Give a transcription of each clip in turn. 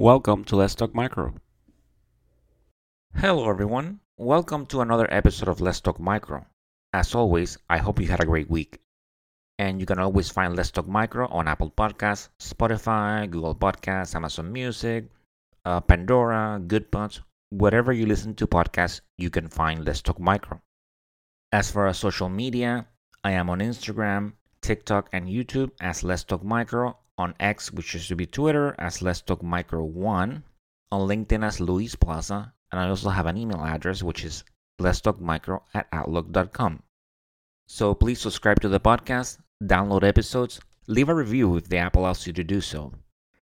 Welcome to Let's Talk Micro. Hello, everyone. Welcome to another episode of Let's Talk Micro. As always, I hope you had a great week. And you can always find Let's Talk Micro on Apple Podcasts, Spotify, Google Podcasts, Amazon Music, uh, Pandora, Goodpods, wherever you listen to podcasts, you can find Let's Talk Micro. As for our social media, I am on Instagram, TikTok, and YouTube as Let's Talk Micro, on X, which used to be Twitter, as Let's Talk Micro 1, on LinkedIn as Luis Plaza, and I also have an email address, which is Let's Talk Micro at Outlook.com. So please subscribe to the podcast, download episodes, leave a review if the app allows you to do so.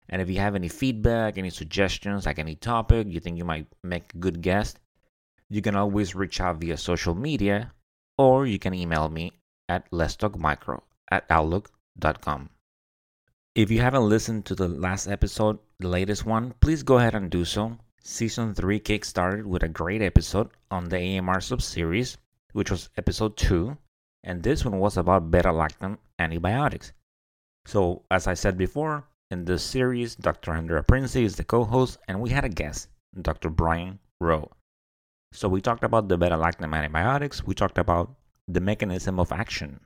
And if you have any feedback, any suggestions, like any topic you think you might make a good guest, you can always reach out via social media or you can email me at letstalkmicro at outlook.com. If you haven't listened to the last episode, the latest one, please go ahead and do so. Season 3 kickstarted with a great episode on the AMR subseries, which was episode 2, and this one was about beta lactam antibiotics. So, as I said before, in this series, Dr. Andrea Princey is the co host, and we had a guest, Dr. Brian Rowe. So, we talked about the beta lactam antibiotics, we talked about the mechanism of action,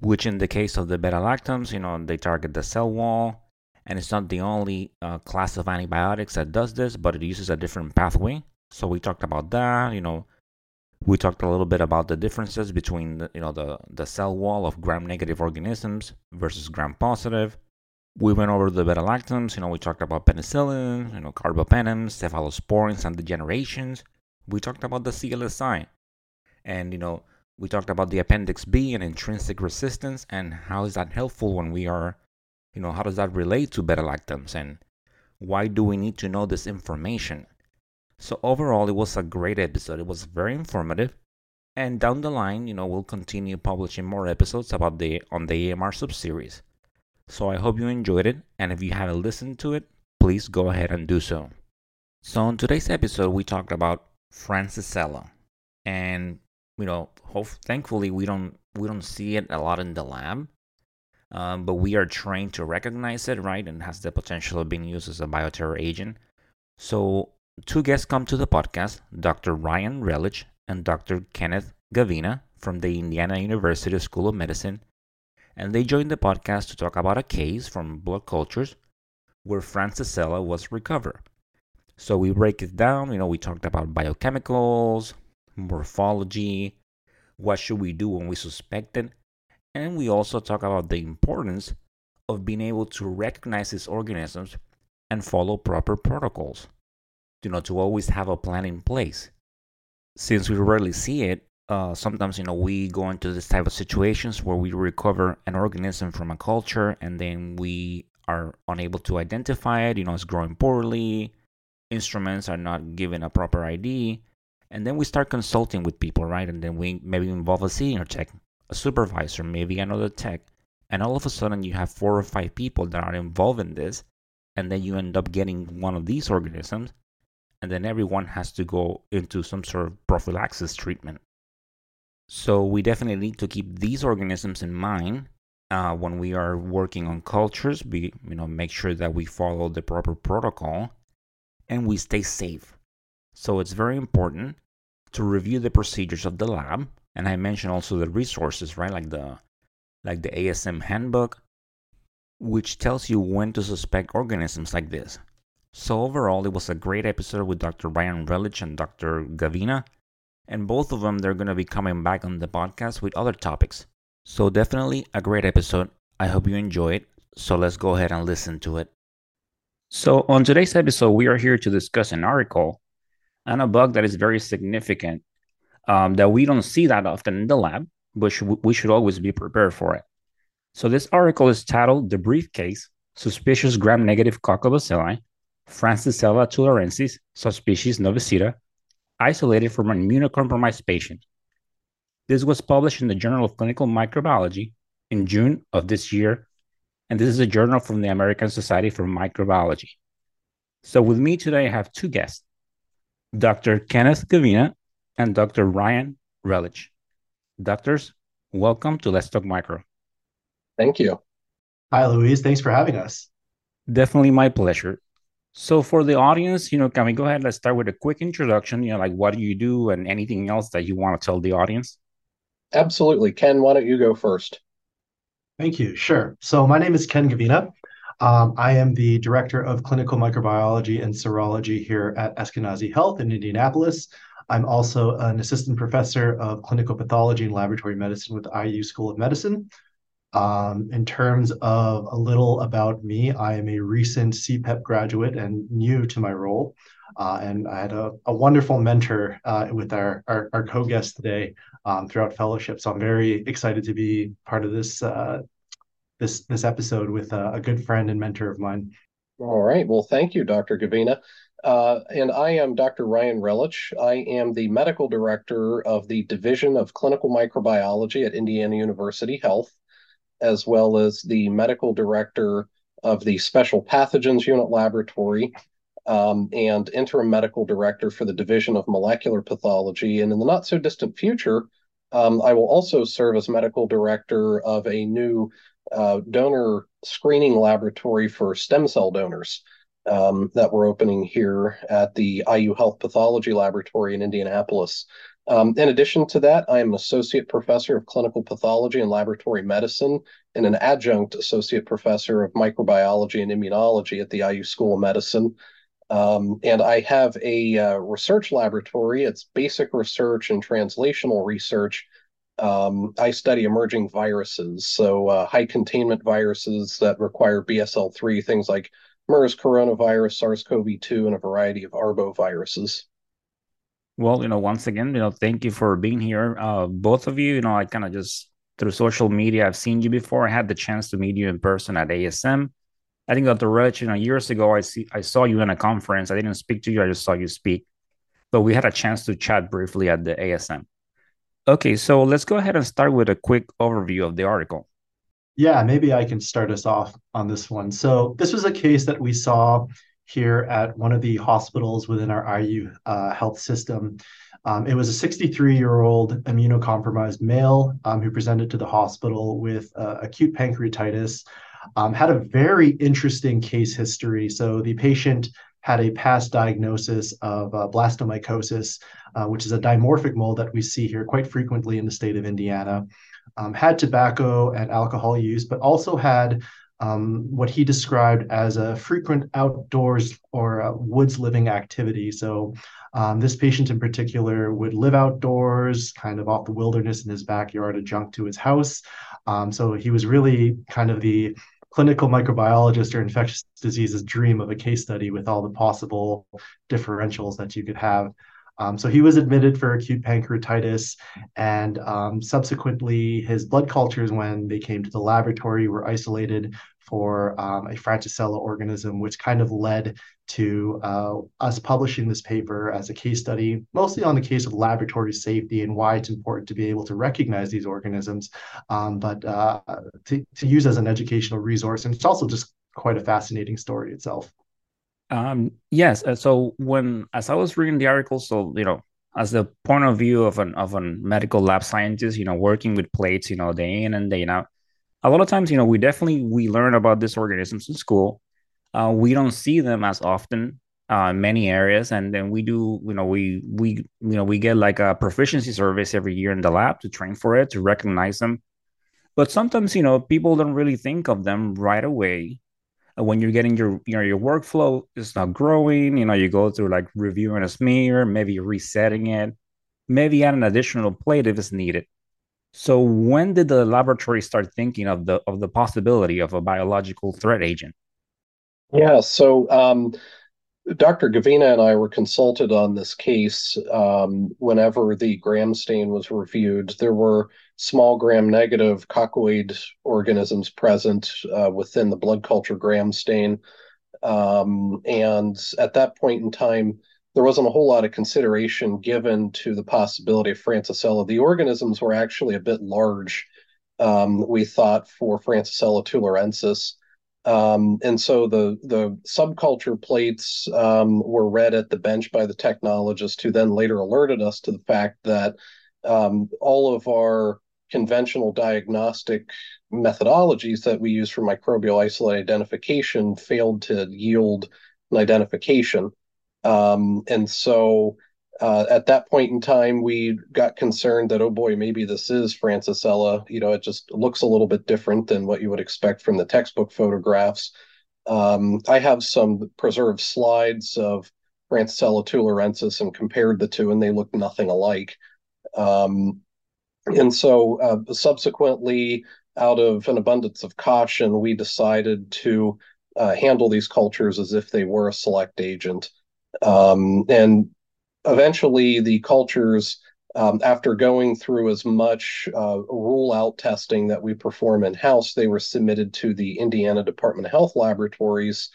which in the case of the beta lactams, you know, they target the cell wall, and it's not the only uh, class of antibiotics that does this, but it uses a different pathway. So we talked about that, you know, we talked a little bit about the differences between the, you know the the cell wall of gram-negative organisms versus gram-positive. We went over the beta lactams, you know, we talked about penicillin, you know, carbapenems, cephalosporins, and degenerations. We talked about the CLSI, and you know, we talked about the appendix B and intrinsic resistance, and how is that helpful when we are, you know, how does that relate to beta lactams, and why do we need to know this information? So overall, it was a great episode. It was very informative. And down the line, you know, we'll continue publishing more episodes about the on the AMR subseries. So I hope you enjoyed it, and if you haven't listened to it, please go ahead and do so. So in today's episode, we talked about Francisella, and you know, hope, thankfully we don't we don't see it a lot in the lab, um, but we are trained to recognize it, right, and has the potential of being used as a bioterror agent. So two guests come to the podcast Dr. Ryan Relich and Dr. Kenneth Gavina from the Indiana University School of Medicine. And they joined the podcast to talk about a case from blood cultures where Francisella was recovered. So we break it down, you know, we talked about biochemicals, morphology, what should we do when we suspect it, and we also talk about the importance of being able to recognize these organisms and follow proper protocols you know, to always have a plan in place. Since we rarely see it, uh, sometimes you know we go into this type of situations where we recover an organism from a culture and then we are unable to identify it. You know, it's growing poorly. Instruments are not given a proper ID, and then we start consulting with people, right? And then we maybe involve a senior tech, a supervisor, maybe another tech, and all of a sudden you have four or five people that are involved in this, and then you end up getting one of these organisms and then everyone has to go into some sort of prophylaxis treatment. So we definitely need to keep these organisms in mind uh, when we are working on cultures. We you know make sure that we follow the proper protocol and we stay safe. So it's very important to review the procedures of the lab, and I mentioned also the resources, right? Like the like the ASM handbook, which tells you when to suspect organisms like this. So overall, it was a great episode with Dr. Brian Relich and Dr. Gavina. And both of them, they're going to be coming back on the podcast with other topics. So definitely a great episode. I hope you enjoy it. So let's go ahead and listen to it. So on today's episode, we are here to discuss an article and a bug that is very significant um, that we don't see that often in the lab, but sh- we should always be prepared for it. So this article is titled "The Briefcase: Suspicious Gram-Negative Coccobacilli Francisella tularensis, subspecies novicida, isolated from an immunocompromised patient. This was published in the Journal of Clinical Microbiology in June of this year, and this is a journal from the American Society for Microbiology. So, with me today, I have two guests Dr. Kenneth Gavina and Dr. Ryan Relich. Doctors, welcome to Let's Talk Micro. Thank you. Hi, Louise. Thanks for having us. Definitely my pleasure. So for the audience, you know, can we go ahead? Let's start with a quick introduction. You know, like what do you do, and anything else that you want to tell the audience. Absolutely, Ken. Why don't you go first? Thank you. Sure. So my name is Ken Gavina. Um, I am the director of clinical microbiology and serology here at Eskenazi Health in Indianapolis. I'm also an assistant professor of clinical pathology and laboratory medicine with IU School of Medicine. Um, in terms of a little about me, I am a recent CPEP graduate and new to my role. Uh, and I had a, a wonderful mentor uh, with our, our, our co-guest today um, throughout fellowship. So I'm very excited to be part of this uh, this this episode with a, a, good friend and mentor of mine. All right. Well, thank you, Dr. Gavina. Uh, and I am Dr. Ryan Relich. I am the medical director of the Division of Clinical Microbiology at Indiana University Health as well as the medical director of the Special Pathogens Unit Laboratory um, and interim medical director for the Division of Molecular Pathology. And in the not so distant future, um, I will also serve as medical director of a new uh, donor screening laboratory for stem cell donors um, that we're opening here at the IU Health Pathology Laboratory in Indianapolis. Um, in addition to that, I am an associate professor of clinical pathology and laboratory medicine and an adjunct associate professor of microbiology and immunology at the IU School of Medicine. Um, and I have a uh, research laboratory. It's basic research and translational research. Um, I study emerging viruses, so uh, high containment viruses that require BSL 3, things like MERS coronavirus, SARS CoV 2, and a variety of arboviruses. Well, you know, once again, you know, thank you for being here. Uh, both of you, you know, I kind of just through social media, I've seen you before. I had the chance to meet you in person at ASM. I think Dr. Rich, you know, years ago, I see I saw you in a conference. I didn't speak to you, I just saw you speak. But we had a chance to chat briefly at the ASM. Okay, so let's go ahead and start with a quick overview of the article. Yeah, maybe I can start us off on this one. So this was a case that we saw here at one of the hospitals within our IU uh, health system. Um, it was a 63 year old immunocompromised male um, who presented to the hospital with uh, acute pancreatitis. Um, had a very interesting case history. So the patient had a past diagnosis of uh, blastomycosis, uh, which is a dimorphic mold that we see here quite frequently in the state of Indiana. Um, had tobacco and alcohol use, but also had um, what he described as a frequent outdoors or woods living activity. So, um, this patient in particular would live outdoors, kind of off the wilderness in his backyard, adjunct to his house. Um, so, he was really kind of the clinical microbiologist or infectious diseases dream of a case study with all the possible differentials that you could have. Um, so he was admitted for acute pancreatitis, and um, subsequently, his blood cultures, when they came to the laboratory, were isolated for um, a Francisella organism, which kind of led to uh, us publishing this paper as a case study, mostly on the case of laboratory safety and why it's important to be able to recognize these organisms, um, but uh, to, to use as an educational resource. And it's also just quite a fascinating story itself. Um, yes. Uh, so when as I was reading the article, so you know, as the point of view of an of a medical lab scientist, you know, working with plates, you know, day in and day out, a lot of times, you know, we definitely we learn about these organisms in school. Uh, we don't see them as often uh, in many areas, and then we do, you know, we we you know we get like a proficiency service every year in the lab to train for it to recognize them. But sometimes, you know, people don't really think of them right away when you're getting your you know your workflow is not growing you know you go through like reviewing a smear maybe resetting it maybe add an additional plate if it's needed so when did the laboratory start thinking of the of the possibility of a biological threat agent yeah so um, Dr. Gavina and I were consulted on this case um, whenever the gram stain was reviewed. There were small gram negative coccoid organisms present uh, within the blood culture gram stain. Um, and at that point in time, there wasn't a whole lot of consideration given to the possibility of Francisella. The organisms were actually a bit large, um, we thought, for Francisella tularensis. Um, and so the the subculture plates um, were read at the bench by the technologist, who then later alerted us to the fact that um, all of our conventional diagnostic methodologies that we use for microbial isolate identification failed to yield an identification. Um, and so uh, at that point in time, we got concerned that, oh boy, maybe this is Francisella. You know, it just looks a little bit different than what you would expect from the textbook photographs. Um, I have some preserved slides of Francisella tularensis and compared the two, and they look nothing alike. Um, and so, uh, subsequently, out of an abundance of caution, we decided to uh, handle these cultures as if they were a select agent. Um, and eventually, the cultures, um, after going through as much uh, rule out testing that we perform in house, they were submitted to the Indiana Department of Health laboratories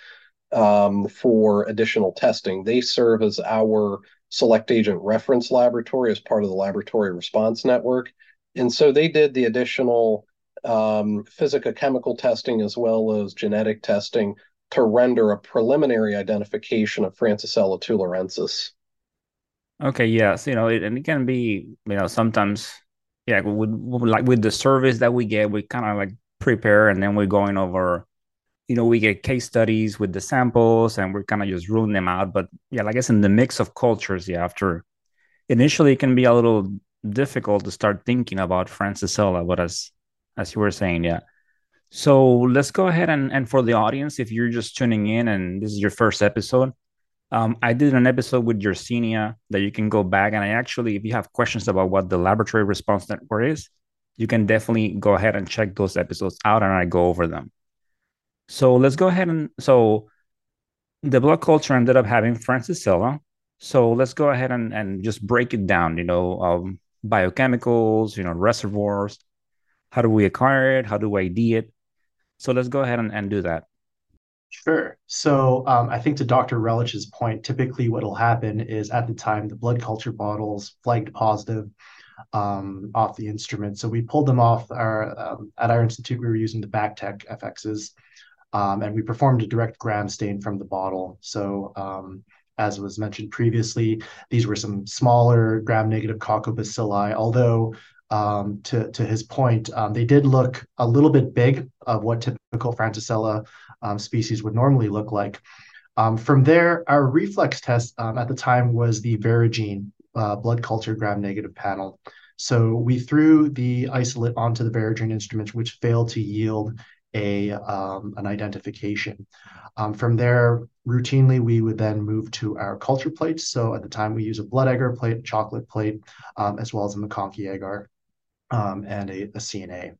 um, for additional testing. They serve as our select agent reference laboratory as part of the laboratory response network. And so they did the additional um, physicochemical testing as well as genetic testing to render a preliminary identification of Francisella tularensis. Okay, yes, you know, it, and it can be, you know, sometimes, yeah, with, like with the service that we get, we kind of like prepare and then we're going over, you know, we get case studies with the samples and we're kind of just ruling them out. But yeah, I guess in the mix of cultures, yeah, after initially it can be a little difficult to start thinking about Francisella, but as as you were saying, yeah. So let's go ahead and, and for the audience, if you're just tuning in and this is your first episode, um, I did an episode with Yersinia that you can go back and I actually, if you have questions about what the laboratory response network is, you can definitely go ahead and check those episodes out and I go over them. So let's go ahead and so the blood culture ended up having Francisella. So let's go ahead and, and just break it down, you know, um, biochemicals, you know, reservoirs, how do we acquire it? How do we ID it? So let's go ahead and, and do that. Sure. So um, I think to Dr. Relich's point, typically what will happen is at the time the blood culture bottles flagged positive um, off the instrument. So we pulled them off our um, at our institute. We were using the BACTEC FXs, um, and we performed a direct gram stain from the bottle. So um, as was mentioned previously, these were some smaller gram-negative coccobacilli, although um, to, to his point, um, they did look a little bit big of what typical Francisella um, species would normally look like. Um, from there, our reflex test um, at the time was the Veregene uh, blood culture gram-negative panel. So we threw the isolate onto the Veregene instrument, which failed to yield a um, an identification. From there, routinely, we would then move to our culture plates. So at the time, we use a blood agar plate, chocolate plate, as well as a MacConkey agar um, and a, a CNA.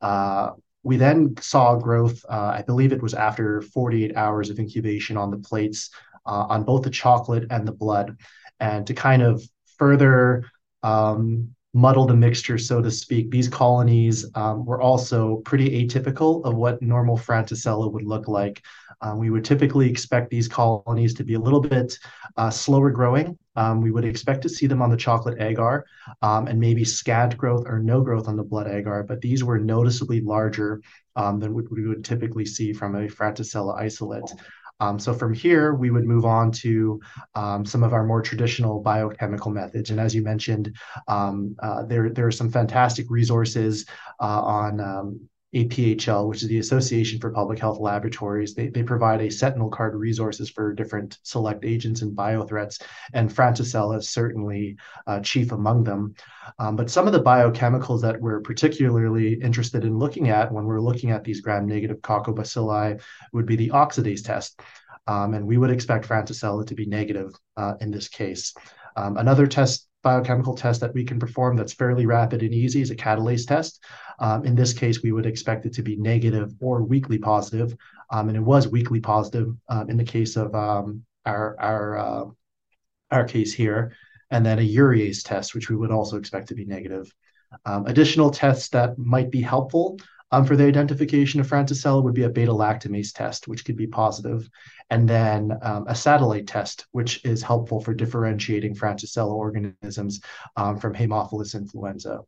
Uh, we then saw growth, uh, I believe it was after 48 hours of incubation on the plates uh, on both the chocolate and the blood. And to kind of further um, muddle the mixture, so to speak, these colonies um, were also pretty atypical of what normal Francisella would look like. Um, we would typically expect these colonies to be a little bit uh, slower growing. Um, we would expect to see them on the chocolate agar um, and maybe scant growth or no growth on the blood agar, but these were noticeably larger um, than what we would typically see from a Francisella isolate. Um, so from here, we would move on to um, some of our more traditional biochemical methods. And as you mentioned, um, uh, there, there are some fantastic resources uh, on um, APHL, which is the Association for Public Health Laboratories. They, they provide a sentinel card resources for different select agents and biothreats, and Francisella is certainly uh, chief among them. Um, but some of the biochemicals that we're particularly interested in looking at when we're looking at these gram-negative coccobacilli would be the oxidase test. Um, and we would expect Francisella to be negative uh, in this case. Um, another test biochemical test that we can perform that's fairly rapid and easy is a catalase test. Um, in this case, we would expect it to be negative or weakly positive, um, and it was weakly positive um, in the case of uh, our case here, and then a urease test, which we would also expect to be negative. Additional tests that might be helpful for the identification of Francisella would be a beta lactamase test, which could be positive, and then a satellite test, which is helpful for differentiating Francisella organisms from Haemophilus influenza.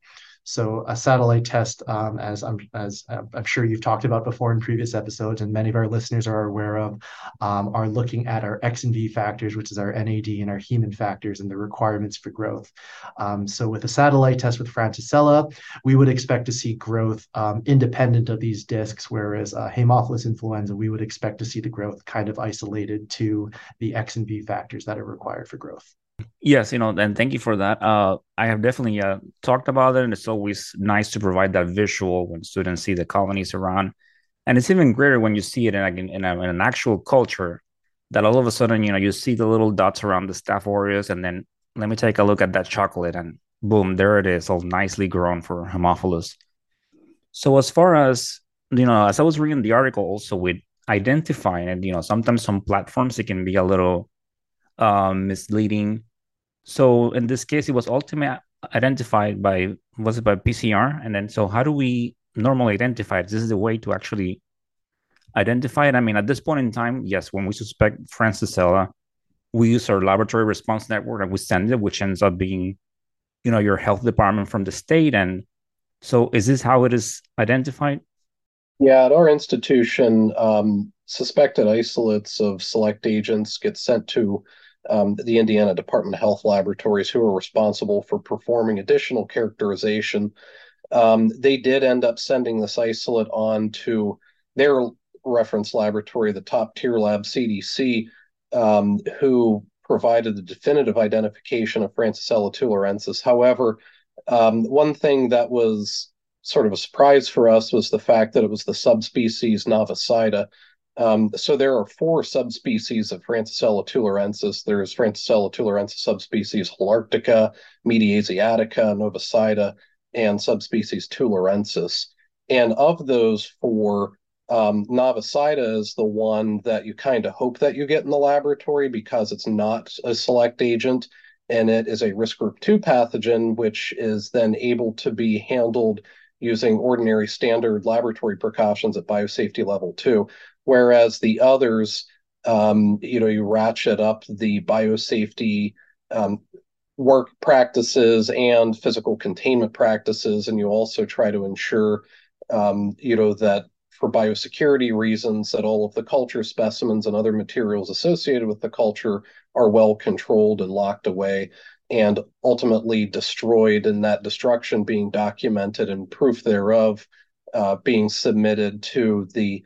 So a satellite test, um, as I'm as I'm sure you've talked about before in previous episodes, and many of our listeners are aware of, um, are looking at our X and V factors, which is our NAD and our Heman factors, and the requirements for growth. Um, so with a satellite test with Francisella, we would expect to see growth um, independent of these discs, whereas uh, Haemophilus influenza, we would expect to see the growth kind of isolated to the X and V factors that are required for growth. Yes, you know, and thank you for that. Uh, I have definitely uh, talked about it, and it's always nice to provide that visual when students see the colonies around. And it's even greater when you see it in, in, in, a, in an actual culture that all of a sudden, you know, you see the little dots around the staff aureus, and then let me take a look at that chocolate, and boom, there it is, all nicely grown for Haemophilus. So as far as you know, as I was reading the article, also with identifying it, you know, sometimes some platforms it can be a little um, misleading so in this case, it was ultimately identified by was it by PCR, and then so how do we normally identify it? This is a way to actually identify it. I mean, at this point in time, yes, when we suspect Francisella, we use our laboratory response network and we send it, which ends up being, you know, your health department from the state. And so, is this how it is identified? Yeah, at our institution, um, suspected isolates of select agents get sent to um, the Indiana Department of Health laboratories who are responsible for performing additional characterization. Um, they did end up sending this isolate on to their reference laboratory, the top tier lab CDC, um, who provided the definitive identification of Francisella tularensis. However, um, one thing that was sort of a surprise for us was the fact that it was the subspecies Navicida, um, so there are four subspecies of Francisella tularensis. There's Francisella tularensis subspecies holarctica, mediasiatica, novicida, and subspecies tularensis. And of those four, um, Navicida is the one that you kind of hope that you get in the laboratory because it's not a select agent and it is a risk group 2 pathogen, which is then able to be handled using ordinary standard laboratory precautions at biosafety level 2 whereas the others, um, you know, you ratchet up the biosafety um, work practices and physical containment practices, and you also try to ensure, um, you know, that for biosecurity reasons, that all of the culture specimens and other materials associated with the culture are well controlled and locked away and ultimately destroyed, and that destruction being documented and proof thereof uh, being submitted to the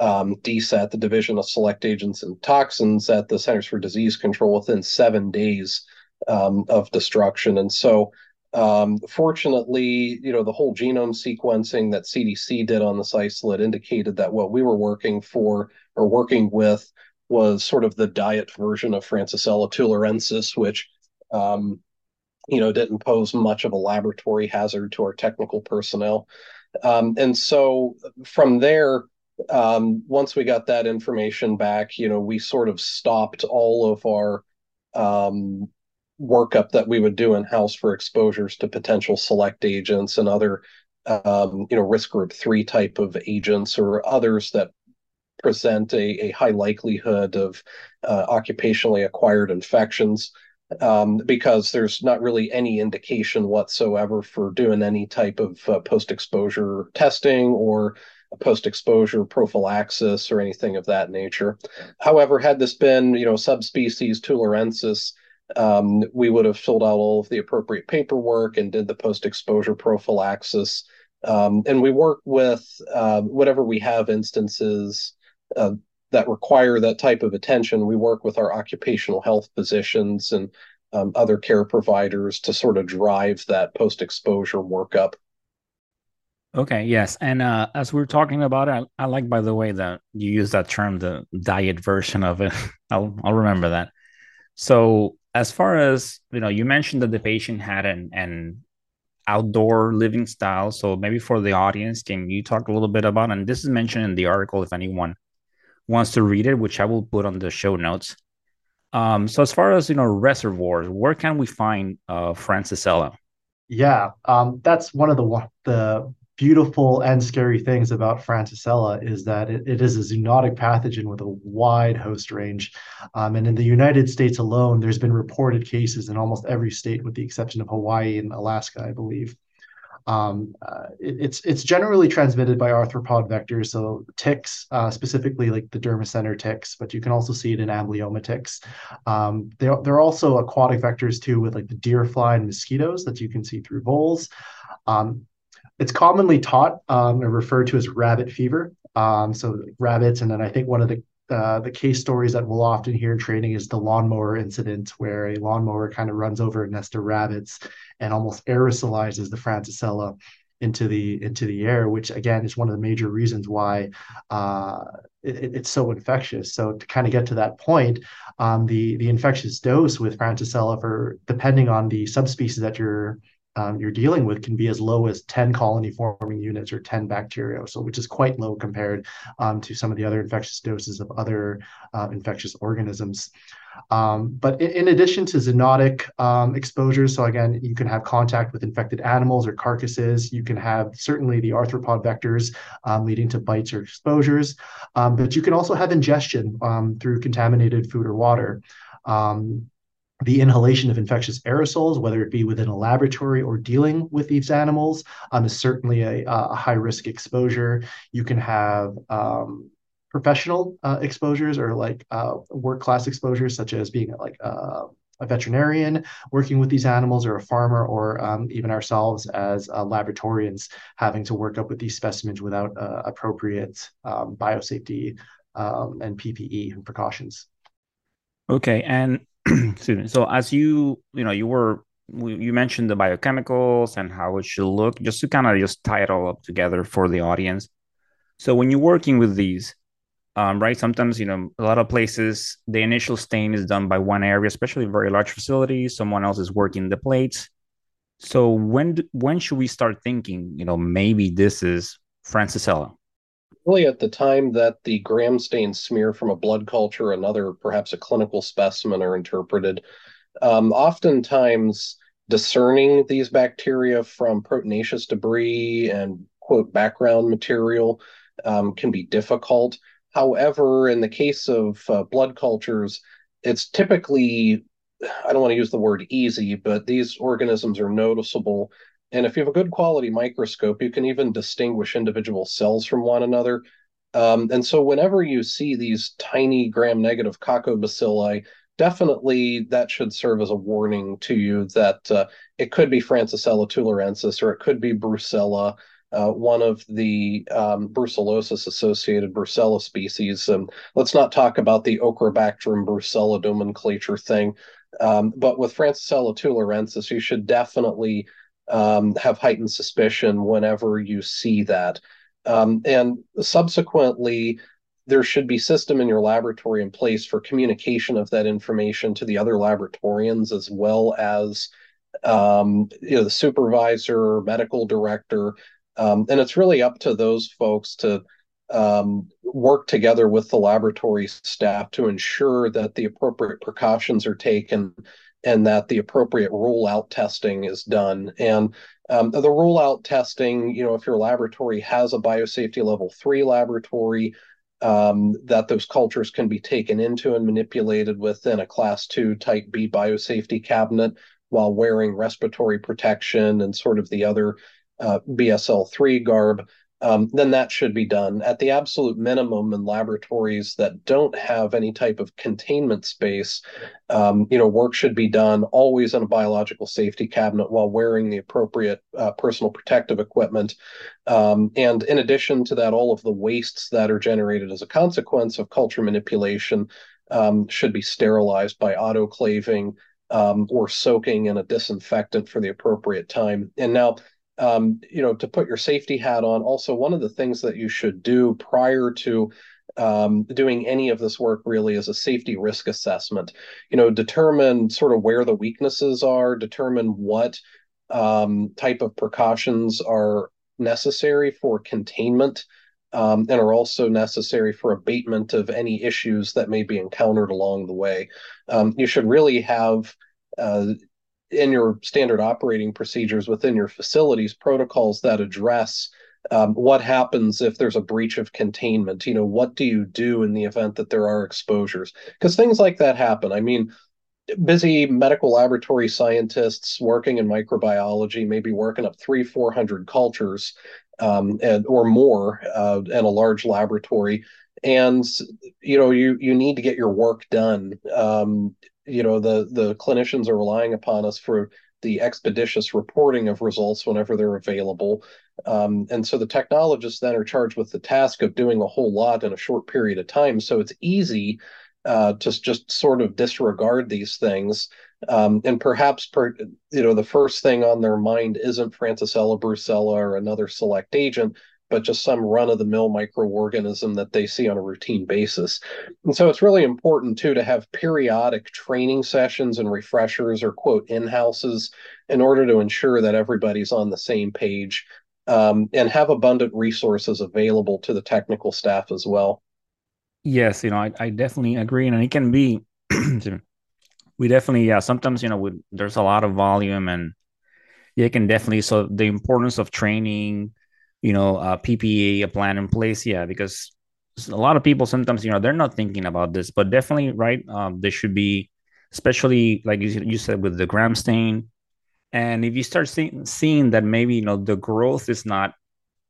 um, DSET, the Division of Select Agents and Toxins at the Centers for Disease Control within seven days um, of destruction. And so, um, fortunately, you know, the whole genome sequencing that CDC did on this isolate indicated that what we were working for or working with was sort of the diet version of Francisella tularensis, which, um, you know, didn't pose much of a laboratory hazard to our technical personnel. Um, and so from there, um, once we got that information back, you know, we sort of stopped all of our um, workup that we would do in house for exposures to potential select agents and other, um, you know, risk group three type of agents or others that present a, a high likelihood of uh, occupationally acquired infections. Um, because there's not really any indication whatsoever for doing any type of uh, post exposure testing or post exposure prophylaxis or anything of that nature. However, had this been, you know, subspecies tularensis, um, we would have filled out all of the appropriate paperwork and did the post exposure prophylaxis. Um, and we work with uh, whatever we have instances uh, that require that type of attention. We work with our occupational health physicians and um, other care providers to sort of drive that post exposure workup. Okay, yes. And uh, as we are talking about it, I, I, like, by the way, that you use that term, the diet version of it. I'll, I'll remember that. So, as far as, you know, you mentioned that the patient had an, an outdoor living style. So, maybe for the audience, can you talk a little bit about, and this is mentioned in the article if anyone wants to read it, which I will put on the show notes. Um, so, as far as, you know, reservoirs, where can we find uh, Francisella? Yeah, um, that's one of the the beautiful and scary things about Francisella is that it, it is a zoonotic pathogen with a wide host range. Um, and in the United States alone, there's been reported cases in almost every state with the exception of Hawaii and Alaska, I believe. Um, uh, it, it's it's generally transmitted by arthropod vectors, so ticks, uh, specifically like the dermacentor ticks, but you can also see it in amblyomma ticks. Um, there, there are also aquatic vectors too, with like the deer fly and mosquitoes that you can see through voles. Um, it's commonly taught um, or referred to as rabbit fever. Um, so rabbits, and then I think one of the uh, the case stories that we'll often hear in training is the lawnmower incident, where a lawnmower kind of runs over a nest of rabbits and almost aerosolizes the Francisella into the into the air, which again is one of the major reasons why uh, it, it's so infectious. So to kind of get to that point, um, the the infectious dose with Francisella, for depending on the subspecies that you're um, you're dealing with can be as low as 10 colony forming units or 10 bacteria, so which is quite low compared um, to some of the other infectious doses of other uh, infectious organisms. Um, but in, in, addition to zoonotic um, exposures, so again, you can have contact with infected animals or carcasses. You can have certainly the arthropod vectors um, leading to bites or exposures, um, but you can also have ingestion through contaminated food or water. Um, the inhalation of infectious aerosols, whether it be within a laboratory or dealing with these animals, um, is certainly a, a, high risk exposure. You can have um, professional uh, exposures or like uh, work class exposures, such as being like uh, a veterinarian working with these animals or a farmer or um, even ourselves as uh, laboratorians having to work up with these specimens without uh, appropriate um, biosafety um, and PPE and precautions. Okay, and excuse me. So as you you know you were you mentioned the biochemicals and how it should look, just to kind of just tie it all up together for the audience. So when you're working with these, um, right? Sometimes you know a lot of places the initial stain is done by one area, especially very large facilities. Someone else is working the plates. So when when should we start thinking? You know, maybe this is Francisella really at the time that the gram stain smear from a blood culture, another perhaps a clinical specimen, are interpreted. Um, oftentimes, discerning these bacteria from proteinaceous debris and quote background material um, can be difficult. However, in the case of uh, blood cultures, it's typically I don't want to use the word easy, but these organisms are noticeable and if you have a good quality microscope, you can even distinguish individual cells from one another. Um, and so whenever you see these tiny gram-negative coccobacilli, definitely that should serve as a warning to you that uh, it could be Francisella tularensis or it could be Brucella, uh, one of the um, brucellosis-associated Brucella species. Um, let's not talk about the Ochrebacterium brucella nomenclature thing. Um, but with Francisella tularensis, you should definitely um, have heightened suspicion whenever you see that. Um, and subsequently, there should be system in your laboratory in place for communication of that information to the other laboratorians as well as um, you know the supervisor, medical director, um, and it's really up to those folks to um, work together with the laboratory staff to ensure that the appropriate precautions are taken and that the appropriate rule out testing is done. And um, the rule out testing, you know, if your laboratory has a biosafety level three laboratory, um, that those cultures can be taken into and manipulated within a class two type B biosafety cabinet while wearing respiratory protection and sort of the other uh, BSL 3 garb um, then that should be done. At the absolute minimum, in laboratories that don't have any type of containment space, um, you know, work should be done always in a biological safety cabinet while wearing the appropriate uh, personal protective equipment. Um, and in addition to that, all of the wastes that are generated as a consequence of culture manipulation um, should be sterilized by autoclaving um, or soaking in a disinfectant for the appropriate time. And now, um, you know, to put your safety hat on. Also, one of the things that you should do prior to um, doing any of this work really is a safety risk assessment. You know, determine sort of where the weaknesses are, determine what um, type of precautions are necessary for containment um, and are also necessary for abatement of any issues that may be encountered along the way. Um, you should really have uh, in your standard operating procedures within your facilities protocols that address um, what happens if there's a breach of containment you know what do you do in the event that there are exposures because things like that happen i mean busy medical laboratory scientists working in microbiology, maybe working up three, 400 cultures um, and, or more uh, in a large laboratory. And, you know, you, you need to get your work done. Um, you know, the, the clinicians are relying upon us for the expeditious reporting of results whenever they're available. Um, and so the technologists then are charged with the task of doing a whole lot in a short period of time. So it's easy uh, to just sort of disregard these things. Um, and perhaps, per, you know, the first thing on their mind isn't Francisella brucella or another select agent, but just some run of the mill microorganism that they see on a routine basis. And so it's really important too to have periodic training sessions and refreshers or quote in houses in order to ensure that everybody's on the same page um, and have abundant resources available to the technical staff as well. Yes, you know, I, I definitely agree. And it can be, we definitely, yeah, sometimes, you know, we, there's a lot of volume and yeah, it can definitely, so the importance of training, you know, a PPE, a plan in place. Yeah, because a lot of people sometimes, you know, they're not thinking about this, but definitely, right? Um, there should be, especially like you, you said with the gram stain. And if you start seeing seeing that maybe you know the growth is not,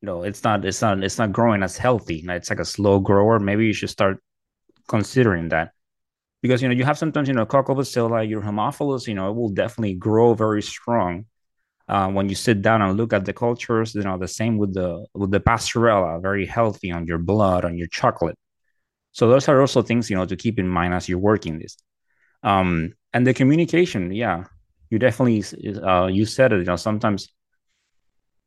you know, it's not it's not it's not growing as healthy. It's like a slow grower. Maybe you should start considering that because you know you have sometimes you know coccus bacilli, your haemophilus, you know, it will definitely grow very strong uh, when you sit down and look at the cultures, you know, the same with the with the pastorella, very healthy on your blood, on your chocolate. So those are also things you know to keep in mind as you're working this. Um, and the communication, yeah, you definitely uh, you said it. You know, sometimes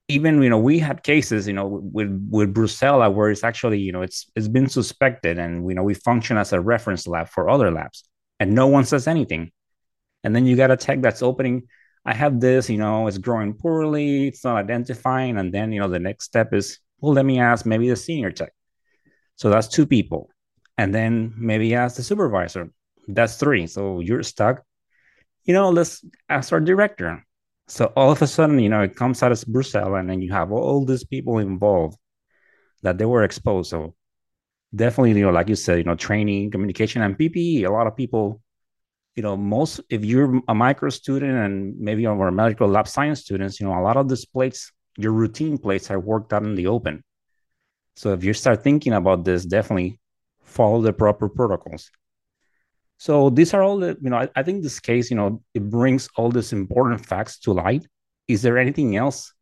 even you know we had cases you know with with brucella where it's actually you know it's it's been suspected and you know we function as a reference lab for other labs and no one says anything and then you got a tech that's opening I have this, you know, it's growing poorly, it's not identifying. And then, you know, the next step is, well, let me ask maybe the senior tech. So that's two people. And then maybe ask the supervisor. That's three. So you're stuck. You know, let's ask our director. So all of a sudden, you know, it comes out as Brucella, and then you have all these people involved that they were exposed. So definitely, you know, like you said, you know, training, communication, and PPE. A lot of people you know, most if you're a micro student and maybe our medical lab science students, you know, a lot of these plates, your routine plates are worked out in the open. So if you start thinking about this, definitely follow the proper protocols. So these are all the, you know, I, I think this case, you know, it brings all these important facts to light. Is there anything else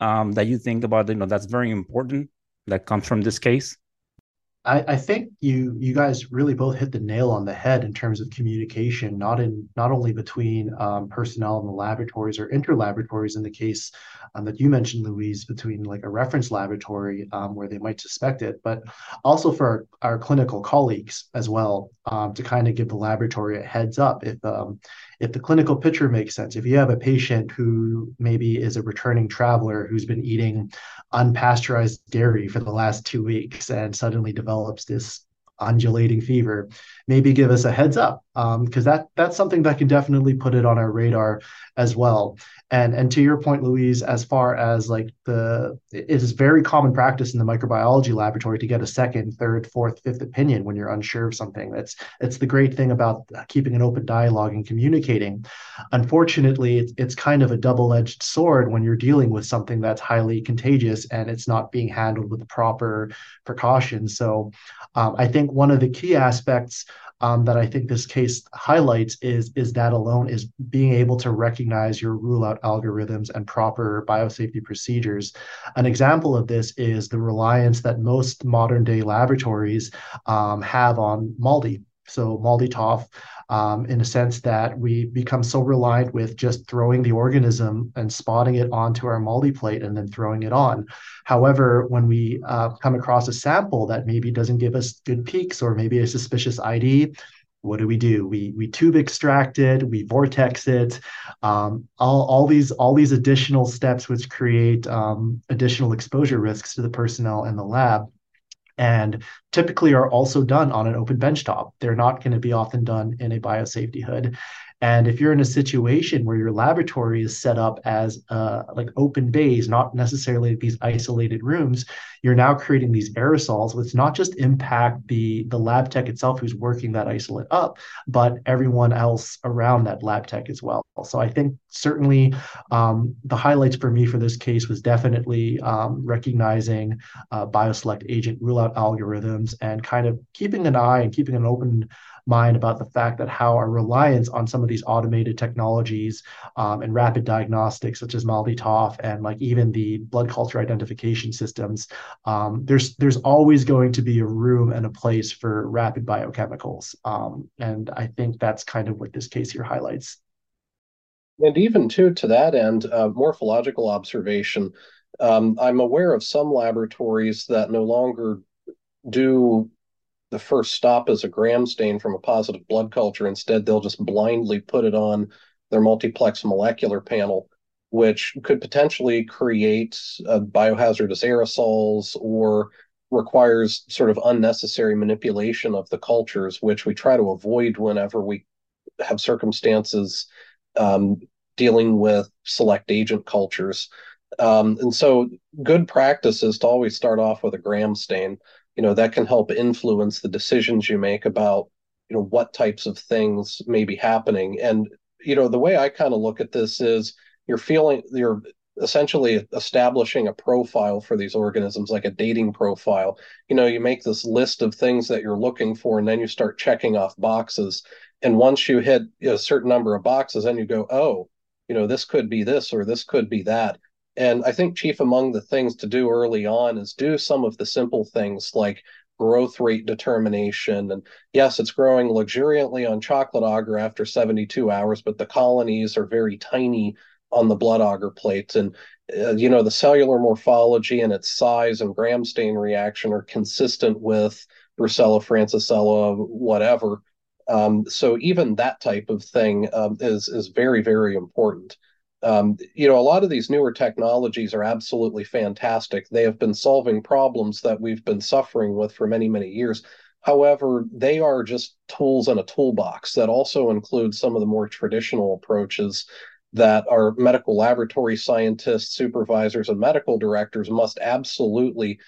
um, that you think about, you know, that's very important that comes from this case? I, I think you you guys really both hit the nail on the head in terms of communication, not in not only between um, personnel in the laboratories or interlaboratories in the case um, that you mentioned, Louise, between like a reference laboratory um, where they might suspect it, but also for our, our clinical colleagues as well um, to kind of give the laboratory a heads up if um, if the clinical picture makes sense, if you have a patient who maybe is a returning traveler who's been eating unpasteurized dairy for the last two weeks and suddenly develops this undulating fever, maybe give us a heads up because um, that that's something that can definitely put it on our radar as well. And and to your point, Louise, as far as like the it is very common practice in the microbiology laboratory to get a second, third, fourth, fifth opinion when you're unsure of something. That's it's the great thing about keeping an open dialogue and communicating. Unfortunately, it's it's kind of a double-edged sword when you're dealing with something that's highly contagious and it's not being handled with proper precautions. So um, I think one of the key aspects that I think this case highlights is is that alone is being able to recognize your rule out algorithms and proper biosafety procedures. An example of this is the reliance that most modern day laboratories um, have on MALDI. So MALDI-TOF um, in a sense that we become so reliant with just throwing the organism and spotting it onto our MALDI plate and then throwing it on. However, when we uh, come across a sample that maybe doesn't give us good peaks or maybe a suspicious ID, what do we do? We we tube extract it, we vortex it, um, all, all these all these additional steps which create um, additional exposure risks to the personnel in the lab and typically are also done on an open benchtop. They're not going to be often done in a biosafety hood. And if you're in a situation where your laboratory is set up as uh, like open bays, not necessarily these isolated rooms, you're now creating these aerosols, which not just impact the the lab tech itself who's working that isolate up, but everyone else around that lab tech as well. So I think certainly um, the highlights for me for this case was definitely um, recognizing uh, bioselect agent rule out algorithms and kind of keeping an eye and keeping an open mind about the fact that how our reliance on some of these automated technologies um, and rapid diagnostics such as MALDI-TOF and like even the blood culture identification systems, um, there's there's always going to be a room and a place for rapid biochemicals. Um, and I think that's kind of what this case here highlights. And even too, to that end, uh, morphological observation. Um, I'm aware of some laboratories that no longer do the first stop is a gram stain from a positive blood culture. Instead, they'll just blindly put it on their multiplex molecular panel, which could potentially create uh, biohazardous aerosols or requires sort of unnecessary manipulation of the cultures, which we try to avoid whenever we have circumstances um, dealing with select agent cultures. Um, and so, good practice is to always start off with a gram stain. You know, that can help influence the decisions you make about, you know, what types of things may be happening. And, you know, the way I kind of look at this is you're feeling, you're essentially establishing a profile for these organisms, like a dating profile. You know, you make this list of things that you're looking for, and then you start checking off boxes. And once you hit a certain number of boxes, then you go, oh, you know, this could be this or this could be that. And I think chief among the things to do early on is do some of the simple things like growth rate determination. And yes, it's growing luxuriantly on chocolate agar after 72 hours, but the colonies are very tiny on the blood agar plates. And, uh, you know, the cellular morphology and its size and gram stain reaction are consistent with Brucella, Francisella, whatever. Um, so even that type of thing um, is is very very important. Um, you know, a lot of these newer technologies are absolutely fantastic. They have been solving problems that we've been suffering with for many many years. However, they are just tools in a toolbox that also include some of the more traditional approaches that our medical laboratory scientists, supervisors, and medical directors must absolutely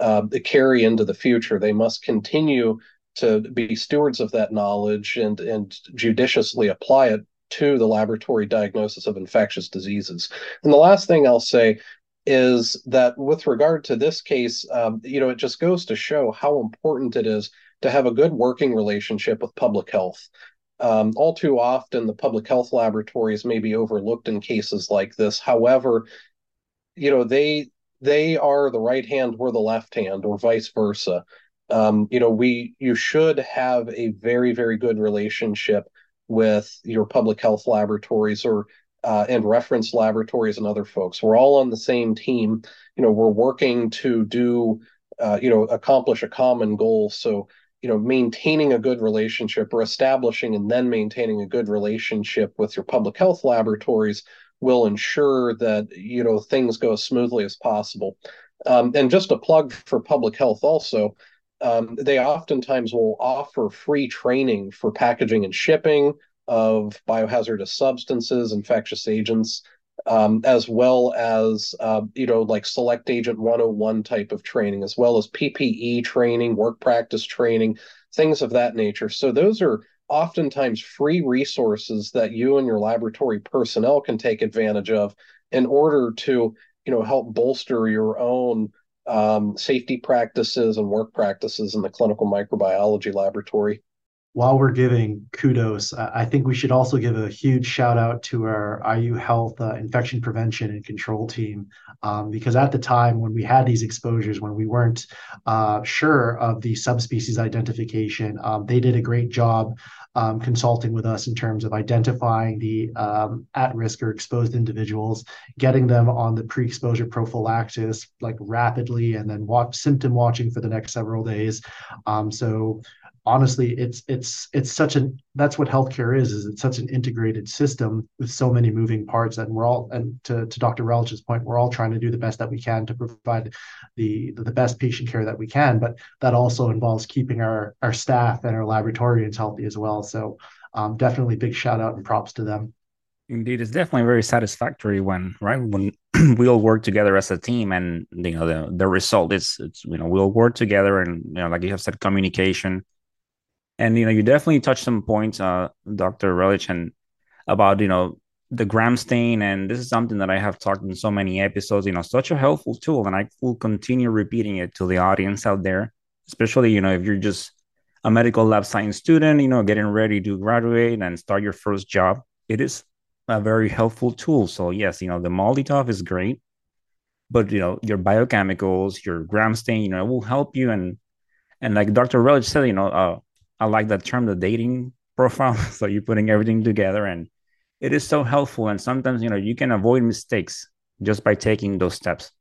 uh, carry into the future. They must continue to be stewards of that knowledge and and judiciously apply it to the laboratory diagnosis of infectious diseases. And the last thing I'll say is that with regard to this case, um, you know, it just goes to show how important it is to have a good working relationship with public health. Um, all too often, the public health laboratories may be overlooked in cases like this. However, you know, they they are the right hand, we're the left hand, or vice versa um, you know, we you should have a very very good relationship with your public health laboratories or uh, and reference laboratories and other folks. We're all on the same team. You know, we're working to do uh, you know accomplish a common goal. So you know, maintaining a good relationship or establishing and then maintaining a good relationship with your public health laboratories will ensure that you know things go as smoothly as possible. Um, and just a plug for public health also um, they oftentimes will offer free training for packaging and shipping of biohazardous substances, infectious agents, um, as well as uh, you know like select agent 101 type of training, as well as PPE training, work practice training, things of that nature. So those are oftentimes free resources that you and your laboratory personnel can take advantage of in order to you know help bolster your own um, safety practices and work practices in the clinical microbiology laboratory. While we're giving kudos, I think we should also give a huge shout out to our IU Health uh, infection prevention and control team. Um, because at the time when we had these exposures, when we weren't uh, sure of the subspecies identification, um, they did a great job um, consulting with us in terms of identifying the um, at-risk or exposed individuals, getting them on the pre-exposure prophylaxis like rapidly, and then watch symptom watching for the next several days. Um, so honestly, it's it's it's such an that's what healthcare is. Is it's such an integrated system with so many moving parts, and we're all and to, to Dr. Relich's point, we're all trying to do the best that we can to provide the the best patient care that we can. But that also involves keeping our our staff and our laboratorians healthy as well. So um, definitely big shout out and props to them. Indeed, it's definitely very satisfactory when right when we all work together as a team, and you know the the result is it's you know we all work together, and you know like you have said, communication, and you know you definitely touched some points, uh, Doctor Relich, and about you know the gram stain, and this is something that I have talked in so many episodes. You know, such a helpful tool, and I will continue repeating it to the audience out there, especially you know if you're just a medical lab science student, you know, getting ready to graduate and start your first job. It is a very helpful tool. So yes, you know, the MALDI-TOF is great, but you know, your biochemicals, your gram stain, you know, it will help you. And and like Dr. Relich said, you know, uh, I like that term, the dating profile. so you're putting everything together, and it is so helpful. And sometimes you know you can avoid mistakes just by taking those steps.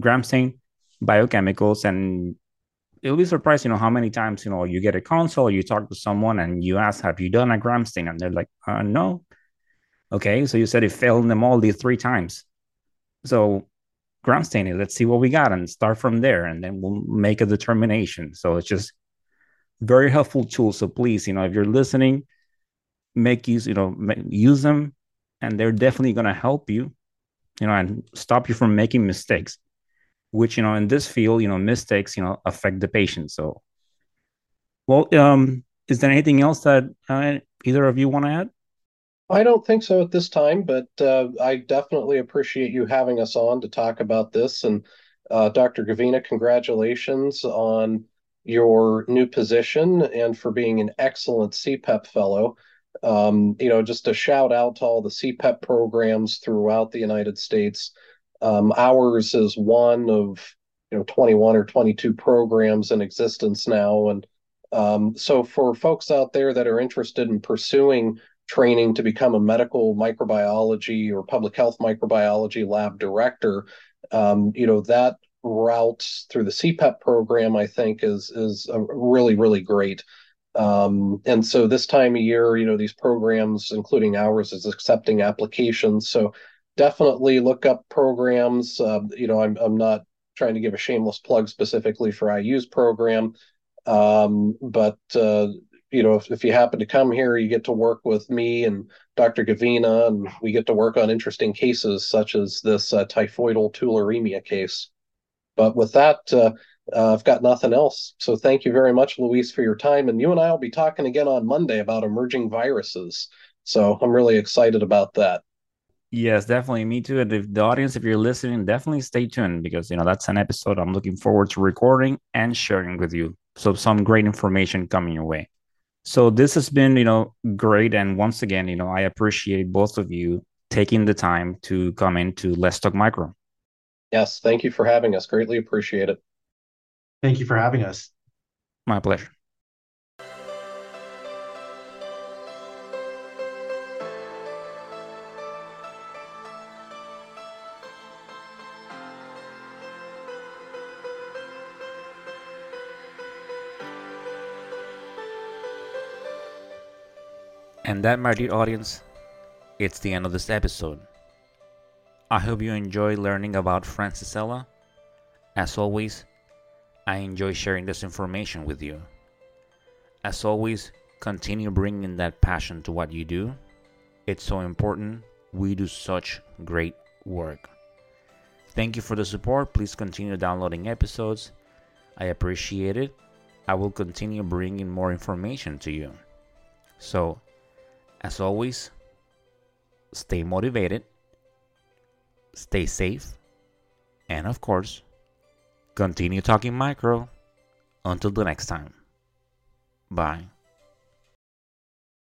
Gram stain, biochemicals, and you'll be surprised, you know, how many times you know you get a consult, you talk to someone, and you ask, "Have you done a gram stain?" And they're like, uh, "No." Okay, so you said it failed them all MALDI three times. So gram staining, let's see what we got and start from there, and then we'll make a determination. So it's just very helpful tool. So please, you know, if you're listening, make use, you know, use them, and they're definitely going to help you, you know, and stop you from making mistakes. Which you know, in this field, you know, mistakes, you know, affect the patient. So, well, um, is there anything else that uh, either of you want to add? I don't think so at this time, but uh, I definitely appreciate you having us on to talk about this. And uh, Dr. Gavina, congratulations on your new position and for being an excellent CPEP fellow. Um, you know, just a shout out to all the CPEP programs throughout the United States. Um, ours is one of you know 21 or 22 programs in existence now, and um, so for folks out there that are interested in pursuing training to become a medical microbiology or public health microbiology lab director, um, you know, that route through the CPEP program, I think, is is really really great. Um, and so this time of year, you know, these programs, including ours, is accepting applications. So definitely look up programs. Uh, you know, I'm I'm not trying to give a shameless plug specifically for IU's program, um, but uh, you know, if, if you happen to come here, you get to work with me and Dr. Gavina, and we get to work on interesting cases such as this uh, typhoidal tularemia case. But with that, uh, uh, I've got nothing else. So thank you very much, Luis, for your time. And you and I will be talking again on Monday about emerging viruses. So I'm really excited about that. Yes, definitely. Me too. And if the audience, if you're listening, definitely stay tuned because you know that's an episode I'm looking forward to recording and sharing with you. So some great information coming your way. So this has been, you know, great. And once again, you know, I appreciate both of you taking the time to come into Let's Talk Micro. Yes, thank you for having us. Greatly appreciate it. Thank you for having us. My pleasure. And that, my dear audience, it's the end of this episode. I hope you enjoy learning about Francisella. As always, I enjoy sharing this information with you. As always, continue bringing that passion to what you do. It's so important. We do such great work. Thank you for the support. Please continue downloading episodes. I appreciate it. I will continue bringing more information to you. So, as always, stay motivated, stay safe, and of course, continue talking micro. Until the next time. Bye.